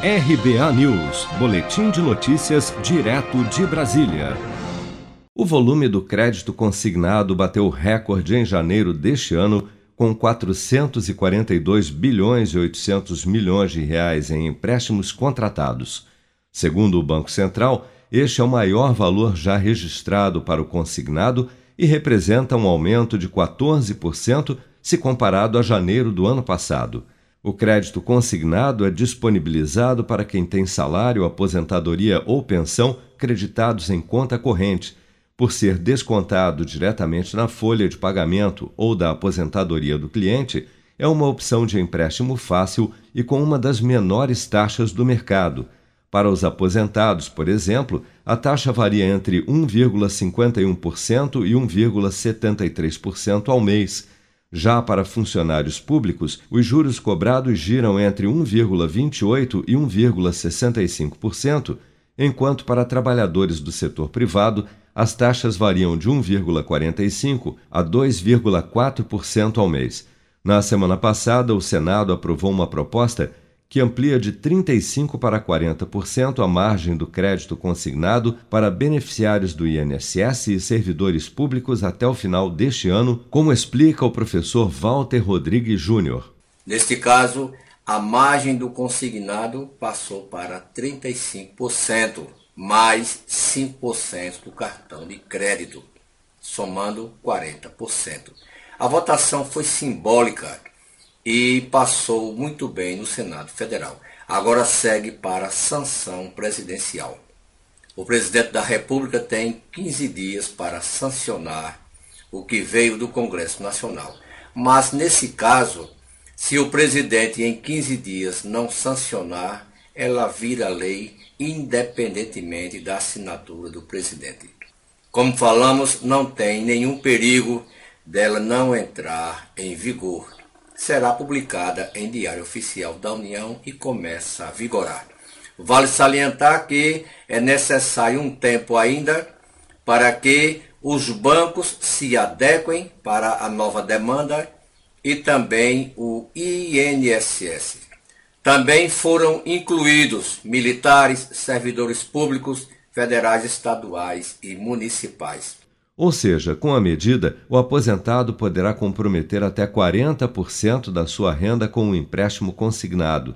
RBA News, Boletim de Notícias, direto de Brasília. O volume do crédito consignado bateu recorde em janeiro deste ano, com 442 bilhões e 800 milhões de reais em empréstimos contratados. Segundo o Banco Central, este é o maior valor já registrado para o consignado e representa um aumento de 14% se comparado a janeiro do ano passado. O crédito consignado é disponibilizado para quem tem salário, aposentadoria ou pensão creditados em conta corrente, por ser descontado diretamente na folha de pagamento ou da aposentadoria do cliente, é uma opção de empréstimo fácil e com uma das menores taxas do mercado. Para os aposentados, por exemplo, a taxa varia entre 1,51% e 1,73% ao mês já para funcionários públicos, os juros cobrados giram entre 1,28% e 1,65%, enquanto para trabalhadores do setor privado, as taxas variam de 1,45% a 2,4% ao mês. Na semana passada, o Senado aprovou uma proposta que amplia de 35% para 40% a margem do crédito consignado para beneficiários do INSS e servidores públicos até o final deste ano, como explica o professor Walter Rodrigues Júnior. Neste caso, a margem do consignado passou para 35%, mais 5% do cartão de crédito, somando 40%. A votação foi simbólica e passou muito bem no Senado Federal. Agora segue para sanção presidencial. O presidente da República tem 15 dias para sancionar o que veio do Congresso Nacional. Mas nesse caso, se o presidente em 15 dias não sancionar, ela vira lei independentemente da assinatura do presidente. Como falamos, não tem nenhum perigo dela não entrar em vigor será publicada em Diário Oficial da União e começa a vigorar. Vale salientar que é necessário um tempo ainda para que os bancos se adequem para a nova demanda e também o INSS. Também foram incluídos militares, servidores públicos, federais, estaduais e municipais. Ou seja, com a medida, o aposentado poderá comprometer até 40% da sua renda com um empréstimo consignado.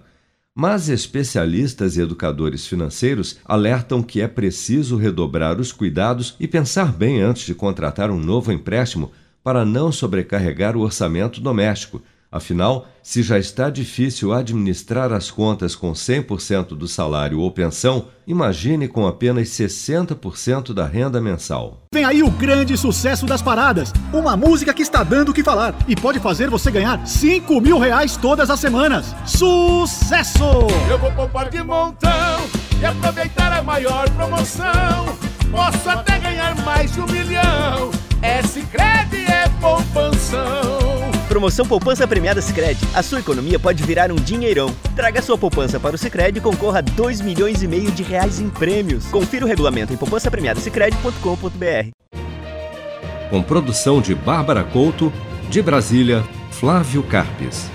Mas especialistas e educadores financeiros alertam que é preciso redobrar os cuidados e pensar bem antes de contratar um novo empréstimo para não sobrecarregar o orçamento doméstico Afinal, se já está difícil administrar as contas com 100% do salário ou pensão, imagine com apenas 60% da renda mensal. Vem aí o grande sucesso das paradas. Uma música que está dando o que falar e pode fazer você ganhar 5 mil reais todas as semanas. Sucesso! Eu vou poupar de montão e aproveitar a maior promoção. Posso até ganhar mais de um milhão. É Sicredi é. Promoção Poupança Premiada Sicredi. A sua economia pode virar um dinheirão. Traga sua poupança para o Sicredi e concorra a 2 milhões e meio de reais em prêmios. Confira o regulamento em poupancapremiadasicredi.com.br. Com produção de Bárbara Couto, de Brasília, Flávio Carpes.